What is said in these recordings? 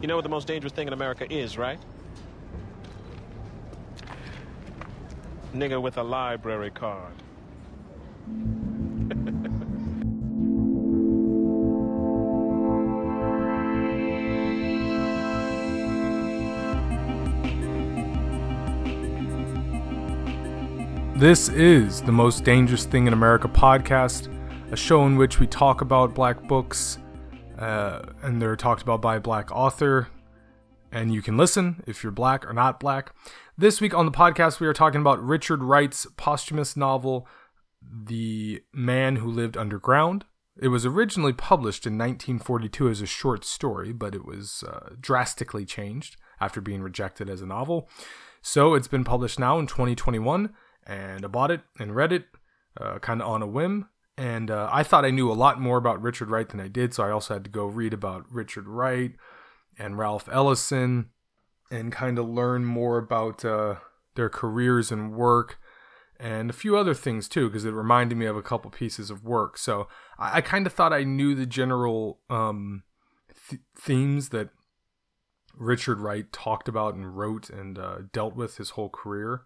You know what the most dangerous thing in America is, right? Nigga with a library card. This is the Most Dangerous Thing in America podcast, a show in which we talk about black books, uh, and they're talked about by a black author. And you can listen if you're black or not black. This week on the podcast, we are talking about Richard Wright's posthumous novel, The Man Who Lived Underground. It was originally published in 1942 as a short story, but it was uh, drastically changed after being rejected as a novel. So it's been published now in 2021 and I bought it and read it uh, kind of on a whim. And uh, I thought I knew a lot more about Richard Wright than I did, so I also had to go read about Richard Wright and Ralph Ellison and kind of learn more about uh, their careers and work and a few other things too, because it reminded me of a couple pieces of work. So I, I kind of thought I knew the general um, th- themes that Richard Wright talked about and wrote and uh, dealt with his whole career.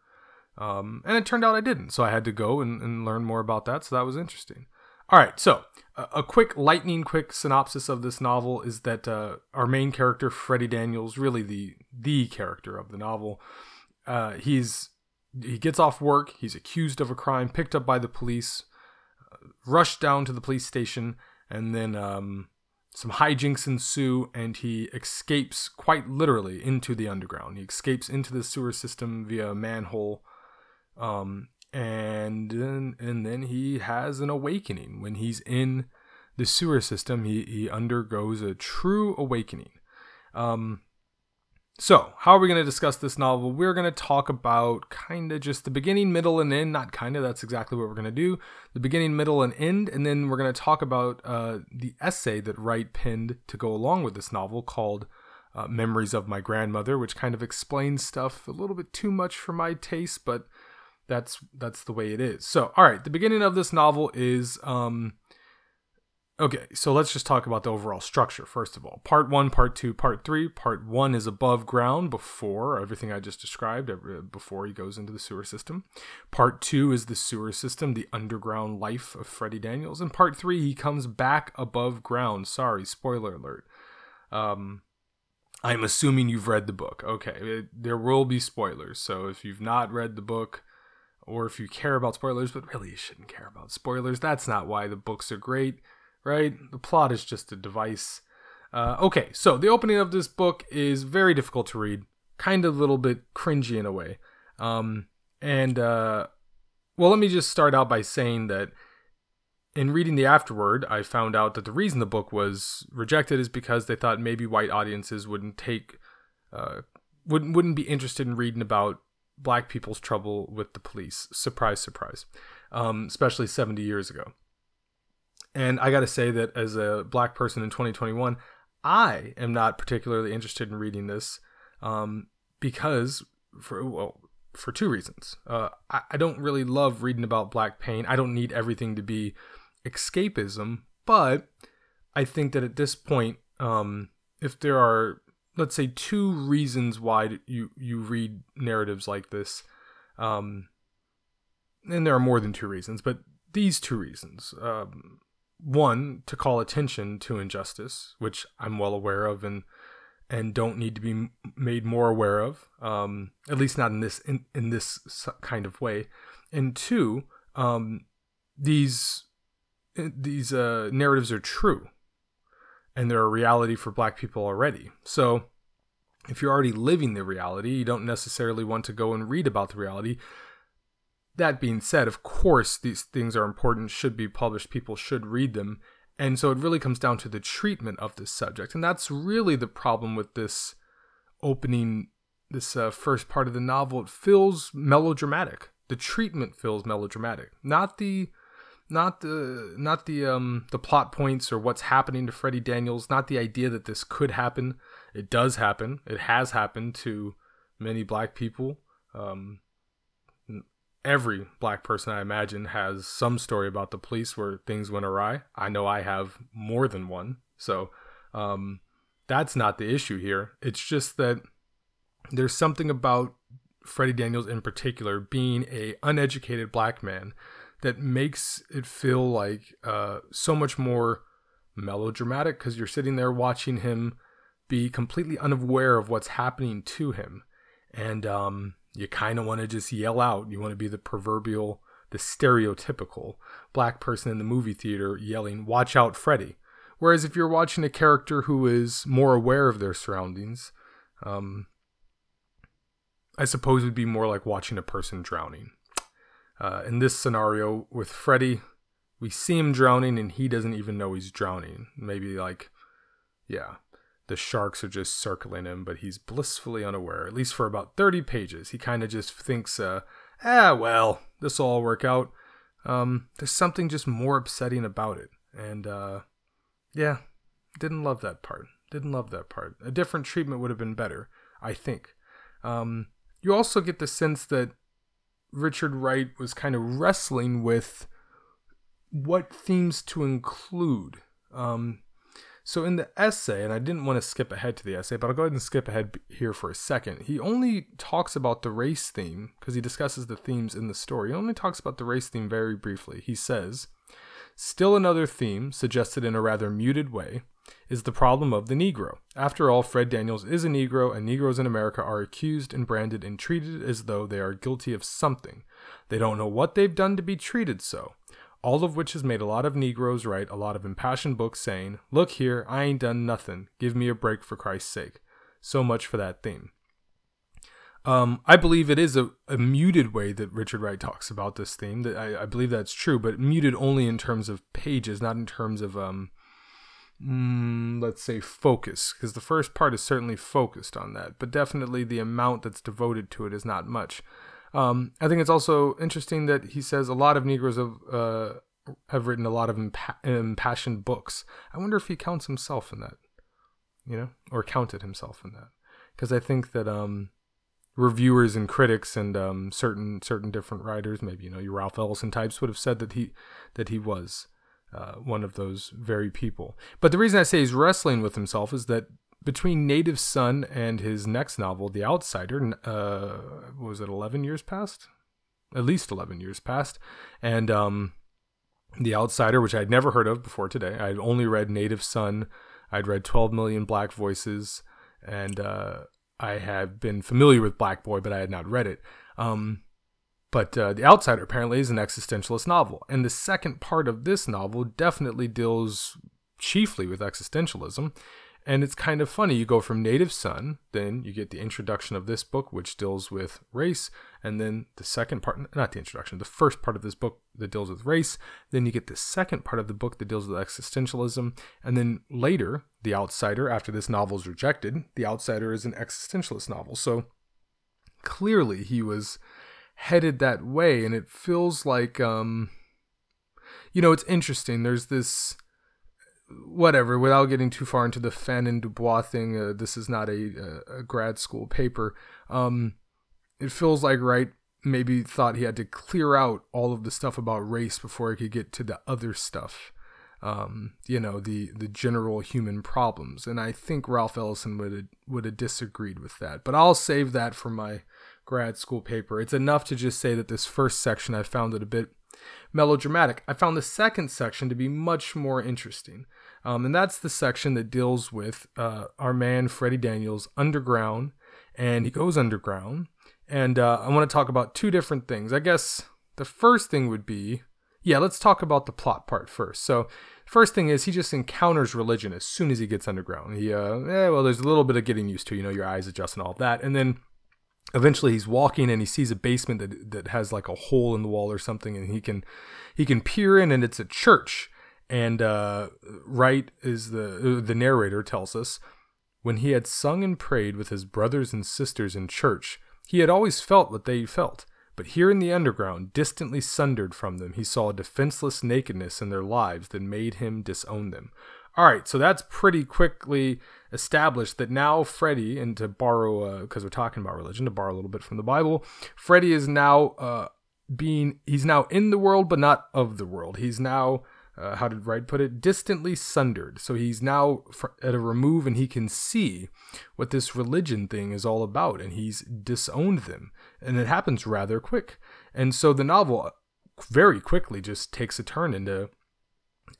Um, and it turned out I didn't. So I had to go and, and learn more about that. So that was interesting. All right. So a, a quick, lightning quick synopsis of this novel is that uh, our main character, Freddie Daniels, really the the character of the novel, uh, he's he gets off work. He's accused of a crime, picked up by the police, uh, rushed down to the police station, and then um, some hijinks ensue, and he escapes quite literally into the underground. He escapes into the sewer system via a manhole um, and then, and then he has an awakening when he's in the sewer system. He he undergoes a true awakening. Um, so, how are we going to discuss this novel? We're going to talk about kind of just the beginning, middle, and end. Not kind of, that's exactly what we're going to do. The beginning, middle, and end. And then we're going to talk about uh, the essay that Wright penned to go along with this novel called uh, Memories of My Grandmother, which kind of explains stuff a little bit too much for my taste, but that's that's the way it is. So, all right, the beginning of this novel is um okay, so let's just talk about the overall structure first of all. Part 1, part 2, part 3. Part 1 is above ground before everything I just described before he goes into the sewer system. Part 2 is the sewer system, the underground life of Freddie Daniels, and part 3 he comes back above ground. Sorry, spoiler alert. Um I'm assuming you've read the book. Okay, it, there will be spoilers. So if you've not read the book, or if you care about spoilers, but really you shouldn't care about spoilers. That's not why the books are great, right? The plot is just a device. Uh, okay, so the opening of this book is very difficult to read, kind of a little bit cringy in a way. Um, and, uh, well, let me just start out by saying that in reading the afterword, I found out that the reason the book was rejected is because they thought maybe white audiences wouldn't take, uh, wouldn't wouldn't be interested in reading about black people's trouble with the police. Surprise, surprise. Um, especially 70 years ago. And I got to say that as a black person in 2021, I am not particularly interested in reading this um, because for well for two reasons. Uh, I, I don't really love reading about black pain. I don't need everything to be escapism, but I think that at this point, um, if there are let's say two reasons why you you read narratives like this. Um and there are more than two reasons but these two reasons. Um one to call attention to injustice which i'm well aware of and and don't need to be made more aware of um at least not in this in, in this kind of way. And two um these these uh narratives are true and they're a reality for black people already. So if you're already living the reality, you don't necessarily want to go and read about the reality. That being said, of course, these things are important, should be published, people should read them. And so it really comes down to the treatment of this subject. And that's really the problem with this opening, this uh, first part of the novel. It feels melodramatic. The treatment feels melodramatic, not the not the not the um the plot points or what's happening to Freddie Daniels, not the idea that this could happen. It does happen. It has happened to many black people. Um, every black person I imagine has some story about the police where things went awry. I know I have more than one. So, um, that's not the issue here. It's just that there's something about Freddie Daniels in particular being a uneducated black man that makes it feel like uh, so much more melodramatic because you're sitting there watching him be completely unaware of what's happening to him, and um, you kind of want to just yell out. You want to be the proverbial, the stereotypical black person in the movie theater yelling, "Watch out, Freddie!" Whereas if you're watching a character who is more aware of their surroundings, um, I suppose it would be more like watching a person drowning. Uh, in this scenario with Freddy, we see him drowning and he doesn't even know he's drowning. Maybe like, yeah, the sharks are just circling him, but he's blissfully unaware, at least for about 30 pages. He kind of just thinks, uh, ah, well, this will all work out. Um, there's something just more upsetting about it. And, uh, yeah, didn't love that part. Didn't love that part. A different treatment would have been better, I think. Um, you also get the sense that Richard Wright was kind of wrestling with what themes to include. Um, so in the essay, and I didn't want to skip ahead to the essay, but I'll go ahead and skip ahead here for a second. He only talks about the race theme because he discusses the themes in the story. He only talks about the race theme very briefly. He says, Still another theme, suggested in a rather muted way, is the problem of the Negro. After all, Fred Daniels is a Negro, and Negroes in America are accused and branded and treated as though they are guilty of something. They don't know what they've done to be treated so. All of which has made a lot of Negroes write a lot of impassioned books saying, Look here, I ain't done nothing. Give me a break for Christ's sake. So much for that theme. Um, I believe it is a, a, muted way that Richard Wright talks about this theme. That I, I, believe that's true, but muted only in terms of pages, not in terms of um, mm, let's say focus because the first part is certainly focused on that but definitely the amount that's devoted to it is not much. Um, i think it's also interesting that he says a lot of negroes have, uh, have written a lot of impa- impassioned books. I wonder if he counts himself in that you know or counted himself in that because i think that um, reviewers and critics and um, certain certain different writers, maybe you know your Ralph Ellison types, would have said that he that he was uh, one of those very people. But the reason I say he's wrestling with himself is that between Native Son and his next novel, The Outsider, uh, was it 11 years past? At least 11 years past. And um, The Outsider, which I'd never heard of before today. I'd only read Native Son. I'd read 12 Million Black Voices. And uh, I had been familiar with Black Boy, but I had not read it. Um, but uh, The Outsider apparently is an existentialist novel. And the second part of this novel definitely deals chiefly with existentialism. And it's kind of funny. You go from Native Son, then you get the introduction of this book, which deals with race. And then the second part, not the introduction, the first part of this book that deals with race. Then you get the second part of the book that deals with existentialism. And then later, The Outsider, after this novel is rejected, The Outsider is an existentialist novel. So clearly he was headed that way and it feels like um you know it's interesting. There's this whatever without getting too far into the Fanon Du Bois thing uh, this is not a, a, grad school paper um it feels like Wright maybe thought he had to clear out all of the stuff about race before he could get to the other stuff um, you know the the general human problems. And i think ralph ellison would have, would have disagreed with that. But i'll save that for my grad school paper. It's enough to just say that this first section I found it a bit melodramatic. I found the second section to be much more interesting. Um, and that's the section that deals with uh, our man Freddie Daniels underground, and he goes underground. And uh, I want to talk about two different things. I guess the first thing would be, yeah, let's talk about the plot part first. So, first thing is he just encounters religion as soon as he gets underground. He, uh, eh, well, there's a little bit of getting used to, you know, your eyes adjust and all that, and then eventually he's walking and he sees a basement that that has like a hole in the wall or something and he can he can peer in and it's a church. And uh, Wright is the the narrator tells us when he had sung and prayed with his brothers and sisters in church he had always felt what they felt. But here in the underground distantly sundered from them he saw a defenseless nakedness in their lives that made him disown them. All right so that's pretty quickly established that now Freddie, and to borrow, because uh, we're talking about religion, to borrow a little bit from the Bible, Freddie is now uh, being, he's now in the world, but not of the world. He's now uh, how did Wright put it? Distantly sundered. So he's now at a remove and he can see what this religion thing is all about and he's disowned them. And it happens rather quick. And so the novel very quickly just takes a turn into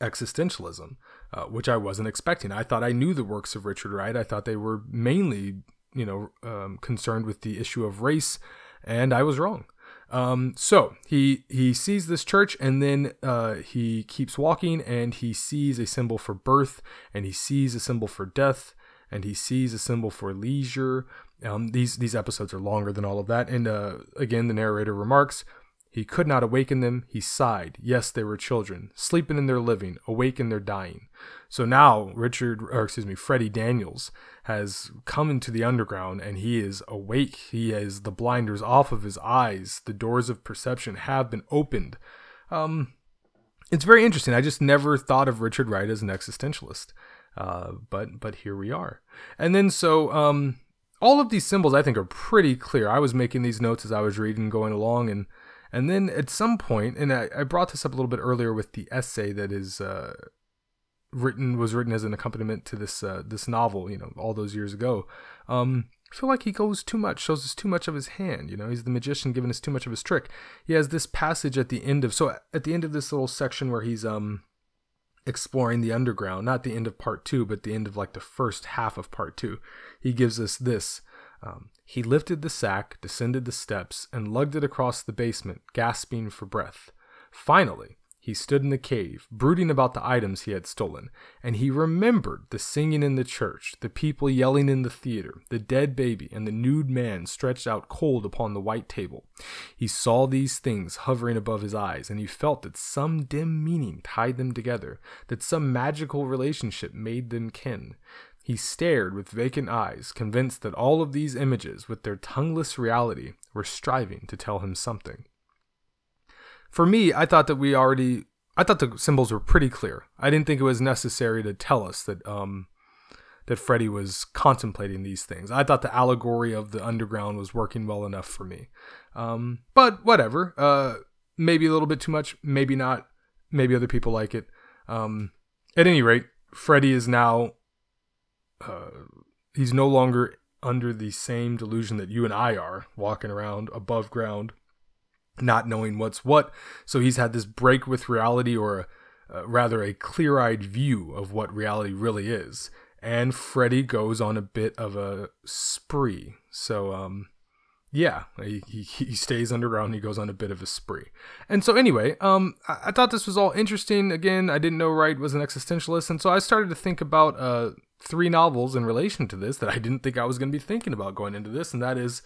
existentialism, uh, which I wasn't expecting. I thought I knew the works of Richard Wright. I thought they were mainly, you know, um, concerned with the issue of race, and I was wrong. Um, so he he sees this church, and then uh, he keeps walking, and he sees a symbol for birth, and he sees a symbol for death, and he sees a symbol for leisure. Um, these these episodes are longer than all of that, and uh, again, the narrator remarks. He could not awaken them. He sighed. Yes, they were children, sleeping in their living, awake in their dying. So now Richard, or excuse me, Freddie Daniels has come into the underground and he is awake. He has the blinders off of his eyes. The doors of perception have been opened. Um, it's very interesting. I just never thought of Richard Wright as an existentialist. Uh, but but here we are. And then so um, all of these symbols I think are pretty clear. I was making these notes as I was reading, going along, and and then at some point, and I, I brought this up a little bit earlier with the essay that is uh, written was written as an accompaniment to this uh, this novel, you know, all those years ago. Um, I feel like he goes too much, shows us too much of his hand. You know, he's the magician giving us too much of his trick. He has this passage at the end of so at the end of this little section where he's um exploring the underground, not the end of part two, but the end of like the first half of part two. He gives us this. Um, he lifted the sack, descended the steps, and lugged it across the basement, gasping for breath. Finally, he stood in the cave, brooding about the items he had stolen, and he remembered the singing in the church, the people yelling in the theater, the dead baby, and the nude man stretched out cold upon the white table. He saw these things hovering above his eyes, and he felt that some dim meaning tied them together, that some magical relationship made them kin. He stared with vacant eyes, convinced that all of these images, with their tongueless reality, were striving to tell him something. For me, I thought that we already, I thought the symbols were pretty clear. I didn't think it was necessary to tell us that um, that Freddy was contemplating these things. I thought the allegory of the underground was working well enough for me. Um, but whatever. Uh, maybe a little bit too much. Maybe not. Maybe other people like it. Um, at any rate, Freddy is now uh, he's no longer under the same delusion that you and I are, walking around above ground, not knowing what's what. So he's had this break with reality, or uh, rather a clear eyed view of what reality really is. And Freddy goes on a bit of a spree. So, um, yeah, he, he, he stays underground. He goes on a bit of a spree. And so, anyway, um, I, I, thought this was all interesting. Again, I didn't know Wright was an existentialist. And so I started to think about uh, three novels in relation to this that I didn't think I was going to be thinking about going into this, and that is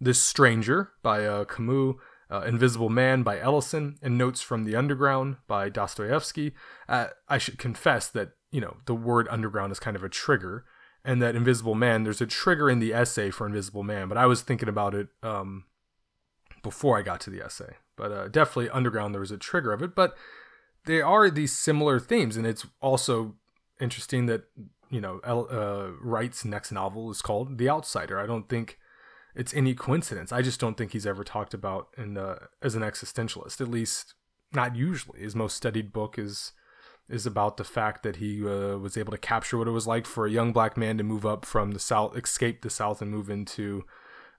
This Stranger by uh, Camus, uh, Invisible Man by Ellison, and Notes from the Underground by Dostoevsky. Uh, I should confess that, you know, the word underground is kind of a trigger, and that Invisible Man, there's a trigger in the essay for Invisible Man, but I was thinking about it um, before I got to the essay. But uh, definitely Underground, there was a trigger of it, but they are these similar themes, and it's also interesting that you know, uh, Wright's next novel is called The Outsider. I don't think it's any coincidence. I just don't think he's ever talked about in uh, as an existentialist. At least, not usually. His most studied book is is about the fact that he uh, was able to capture what it was like for a young black man to move up from the south, escape the south, and move into,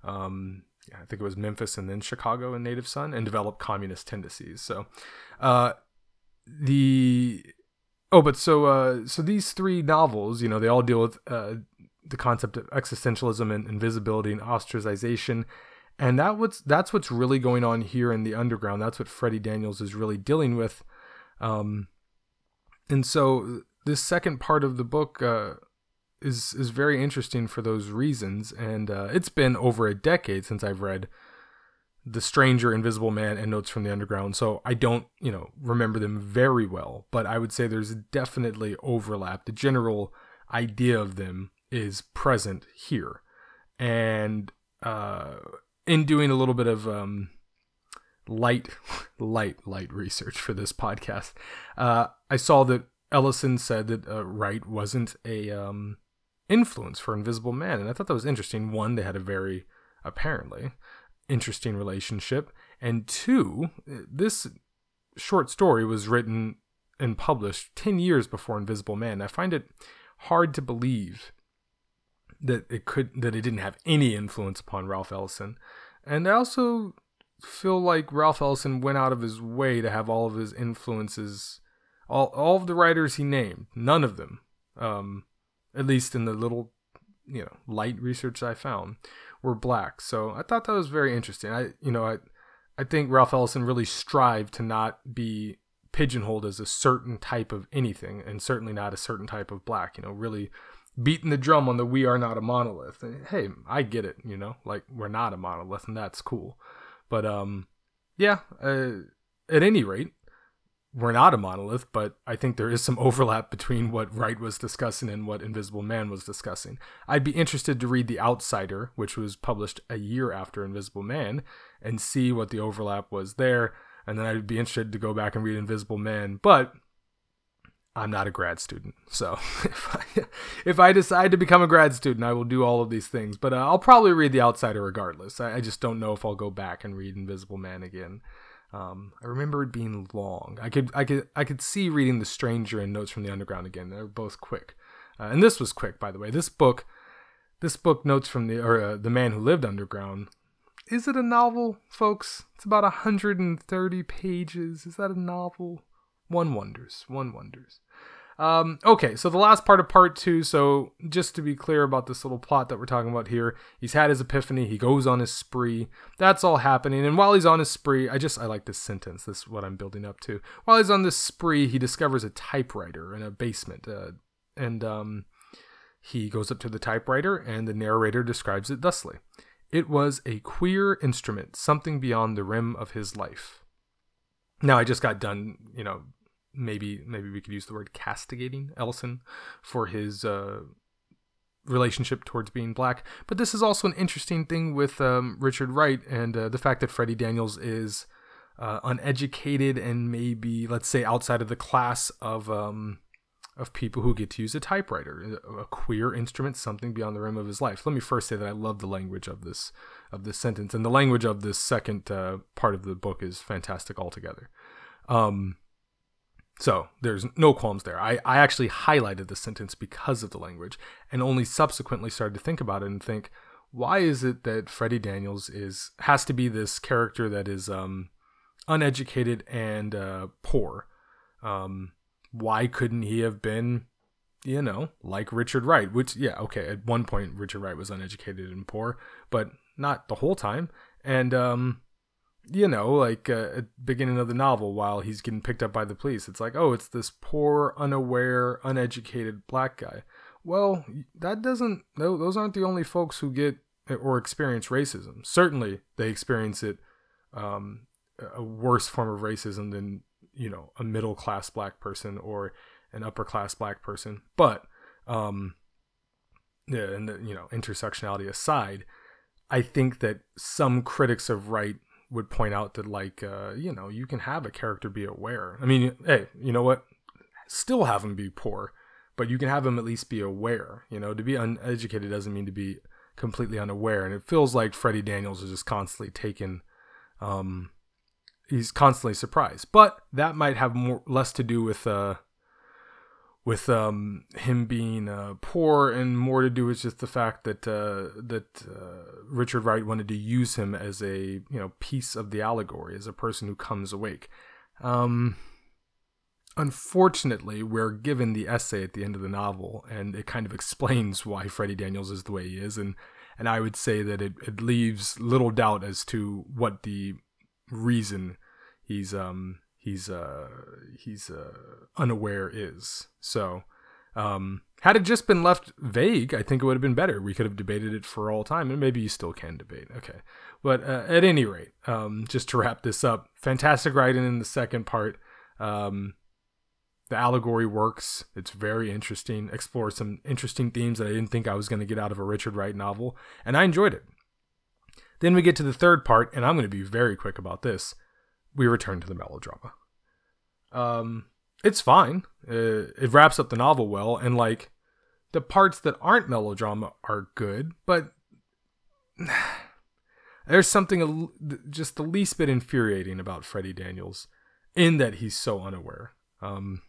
um, I think it was Memphis and then Chicago and Native Son, and develop communist tendencies. So, uh, the Oh, but so uh, so these three novels, you know, they all deal with uh, the concept of existentialism and invisibility and ostracization, and that what's that's what's really going on here in the underground. That's what Freddie Daniels is really dealing with, um, and so this second part of the book uh, is is very interesting for those reasons. And uh, it's been over a decade since I've read the Stranger, Invisible Man, and Notes from the Underground. So I don't, you know, remember them very well, but I would say there's definitely overlap. The general idea of them is present here. And uh, in doing a little bit of um, light, light, light research for this podcast, uh, I saw that Ellison said that uh, Wright wasn't a um, influence for Invisible Man, and I thought that was interesting. One, they had a very apparently interesting relationship. And two, this short story was written and published 10 years before Invisible Man. I find it hard to believe that it could that it didn't have any influence upon Ralph Ellison. And I also feel like Ralph Ellison went out of his way to have all of his influences all all of the writers he named, none of them um at least in the little you know light research I found were black. So I thought that was very interesting. I you know I I think Ralph Ellison really strived to not be pigeonholed as a certain type of anything and certainly not a certain type of black, you know, really beating the drum on the we are not a monolith. And, hey, I get it, you know, like we're not a monolith and that's cool. But um yeah, uh, at any rate, we're not a monolith, but I think there is some overlap between what Wright was discussing and what Invisible Man was discussing. I'd be interested to read The Outsider, which was published a year after Invisible Man, and see what the overlap was there. And then I'd be interested to go back and read Invisible Man, but I'm not a grad student. So if I, if I decide to become a grad student, I will do all of these things. But uh, I'll probably read The Outsider regardless. I, I just don't know if I'll go back and read Invisible Man again. Um, I remember it being long. I could I could I could see reading The Stranger and Notes from the Underground again. They're both quick, uh, and this was quick, by the way. This book, this book, Notes from the or uh, the Man Who Lived Underground. Is it a novel, folks? It's about 130 pages. Is that a novel? One wonders. One wonders. Um, okay, so the last part of part two. So, just to be clear about this little plot that we're talking about here, he's had his epiphany. He goes on his spree. That's all happening. And while he's on his spree, I just, I like this sentence. This is what I'm building up to. While he's on this spree, he discovers a typewriter in a basement. Uh, and um, he goes up to the typewriter, and the narrator describes it thusly It was a queer instrument, something beyond the rim of his life. Now, I just got done, you know, maybe maybe we could use the word castigating Ellison for his uh, relationship towards being black. But this is also an interesting thing with um, Richard Wright and uh, the fact that Freddie Daniels is uh, uneducated and maybe let's say outside of the class of um, of people who get to use a typewriter, a queer instrument, something beyond the rim of his life. Let me first say that I love the language of this of this sentence, and the language of this second uh, part of the book is fantastic altogether. Um, so there's no qualms there. I, I actually highlighted the sentence because of the language and only subsequently started to think about it and think, why is it that Freddie Daniels is has to be this character that is um, uneducated and uh, poor? Um, why couldn't he have been, you know, like Richard Wright? Which, yeah, okay, at one point Richard Wright was uneducated and poor, but not the whole time. And um, you know, like uh, at beginning of the novel, while he's getting picked up by the police, it's like, oh, it's this poor, unaware, uneducated black guy. Well, that doesn't. Those aren't the only folks who get or experience racism. Certainly, they experience it um, a worse form of racism than you know a middle class black person or an upper class black person. But um, yeah, and the, you know intersectionality aside, I think that some critics of Wright would point out that like uh, you know you can have a character be aware. I mean, hey, you know what? Still have him be poor, but you can have him at least be aware. You know, to be uneducated doesn't mean to be completely unaware. And it feels like Freddie Daniels is just constantly taken. Um, he's constantly surprised, but that might have more less to do with uh, with um, him being uh, poor and more to do with just the fact that uh, that uh, Richard Wright wanted to use him as a you know piece of the allegory as a person who comes awake. Um, unfortunately, we're given the essay at the end of the novel, and it kind of explains why Freddie Daniels is the way he is, and and I would say that it, it leaves little doubt as to what the reason he's um he's uh he's uh unaware is. So um had it just been left vague, I think it would have been better. We could have debated it for all time, and maybe you still can debate. Okay, but uh, at any rate, um, just to wrap this up, fantastic writing in the second part. Um, the allegory works. It's very interesting. Explores some interesting themes that I didn't think I was going to get out of a Richard Wright novel, and I enjoyed it. Then we get to the third part, and I'm going to be very quick about this we return to the melodrama. Um, it's fine. Uh, it wraps up the novel well, and like the parts that aren't melodrama are good, but there's something just the least bit infuriating about Freddie Daniels in that he's so unaware. Um,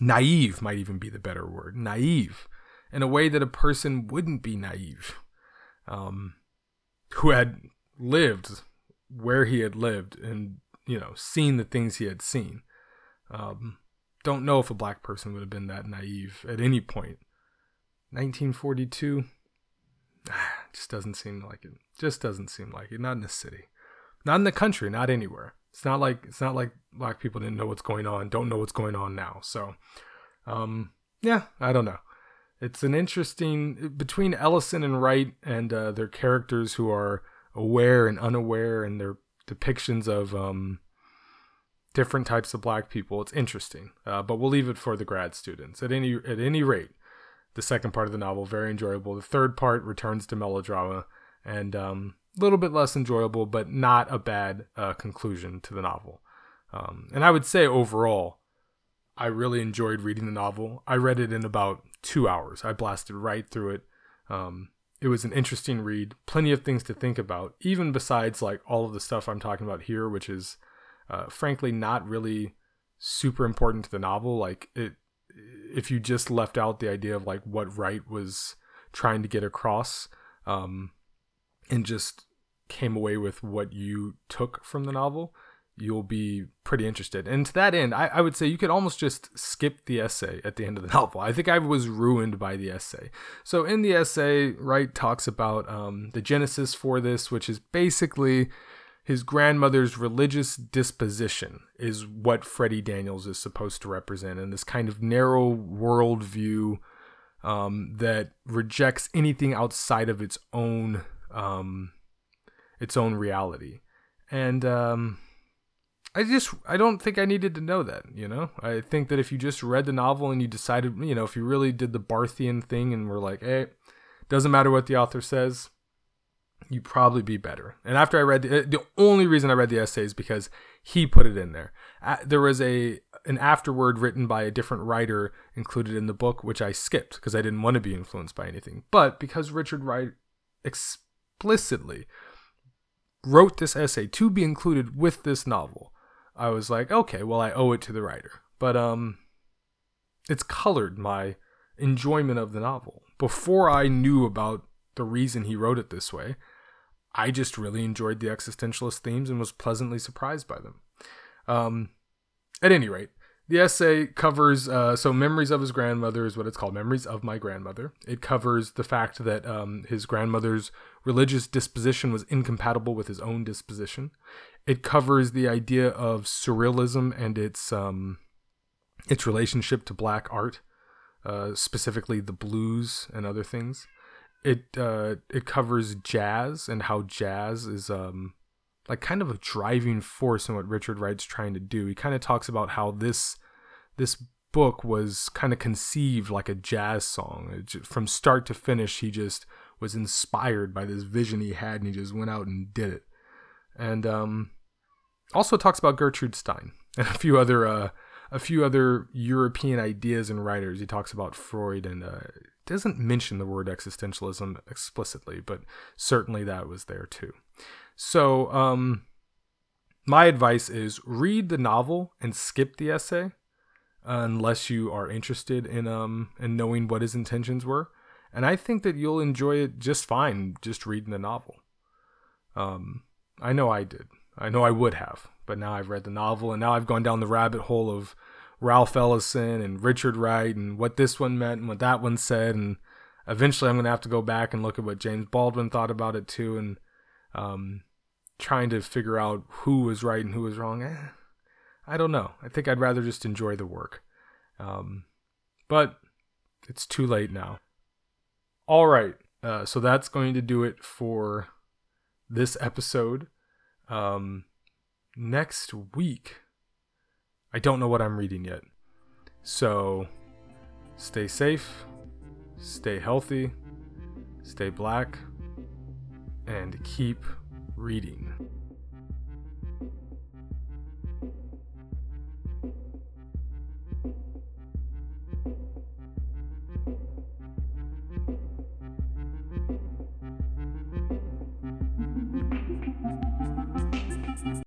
naive might even be the better word naive in a way that a person wouldn't be naive um, who had lived where he had lived and you know seen the things he had seen. Um, don't know if a black person would have been that naive at any point. 1942 just doesn't seem like it. Just doesn't seem like it. Not in the city. Not in the country. Not anywhere. It's not like it's not like black people didn't know what's going on don't know what's going on now. So um yeah i don't know. It's an interesting between ellison and wright and uh, their characters who are aware and unaware and their depictions of um different types of black people it's interesting uh, but we'll leave it for the grad students at any at any rate the second part of the novel very enjoyable the third part returns to melodrama and um a little bit less enjoyable, but not a bad uh, conclusion to the novel. Um, and I would say overall, I really enjoyed reading the novel. I read it in about two hours. I blasted right through it. Um, it was an interesting read, plenty of things to think about, even besides like all of the stuff I'm talking about here, which is uh, frankly not really super important to the novel. Like it, if you just left out the idea of like what Wright was trying to get across, um, and just came away with what you took from the novel, you'll be pretty interested. And to that end, I, I, would say you could almost just skip the essay at the end of the novel. I think I was ruined by the essay. So in the essay, Wright talks about um, the genesis for this, which is basically his grandmother's religious disposition is what Freddie Daniels is supposed to represent, and this kind of narrow worldview um, that rejects anything outside of its own um, its own reality. And um, I just I don't think I needed to know that. You know, I think that if you just read the novel and you decided, you know, if you really did the Barthian thing and were like, hey, doesn't matter what the author says, you probably be better. And after I read the, eh, the only reason I read the essay is because he put it in there. there was a an afterword written by a different writer included in the book, which I skipped because I didn't want to be influenced by anything. But because Richard Wright explicitly wrote this essay to be included with this novel, I was like, okay, well, I owe it to the writer. But um, it's colored my enjoyment of the novel. Before I knew about the reason he wrote it this way, I just really enjoyed the existentialist themes and was pleasantly surprised by them. Um, at any rate, the essay covers uh, so memories of his grandmother is what it's called memories of my grandmother it covers the fact that um, his grandmother's religious disposition was incompatible with his own disposition it covers the idea of surrealism and its um, its relationship to black art uh, specifically the blues and other things it uh, it covers jazz and how jazz is um, like kind of a driving force in what Richard Wright's trying to do. He kind of talks about how this this book was kind of conceived like a jazz song. Just, from start to finish, he just was inspired by this vision he had, and he just went out and did it. And um, also talks about Gertrude Stein and a few other uh, a few other European ideas and writers. He talks about Freud and uh, doesn't mention the word existentialism explicitly, but certainly that was there too. So, um, my advice is read the novel and skip the essay unless you are interested in um in knowing what his intentions were. And I think that you'll enjoy it just fine just reading the novel. Um, I know I did. I know I would have, but now I've read the novel and now I've gone down the rabbit hole of Ralph Ellison and Richard Wright and what this one meant and what that one said and eventually I'm going to have to go back and look at what James Baldwin thought about it too and um, trying to figure out who was right and who was wrong. Eh, I don't know. I think I'd rather just enjoy the work. Um, but it's too late now. All right. Uh, so that's going to do it for this episode. Um, next week, I don't know what I'm reading yet. So stay safe, stay healthy, stay black and keep reading.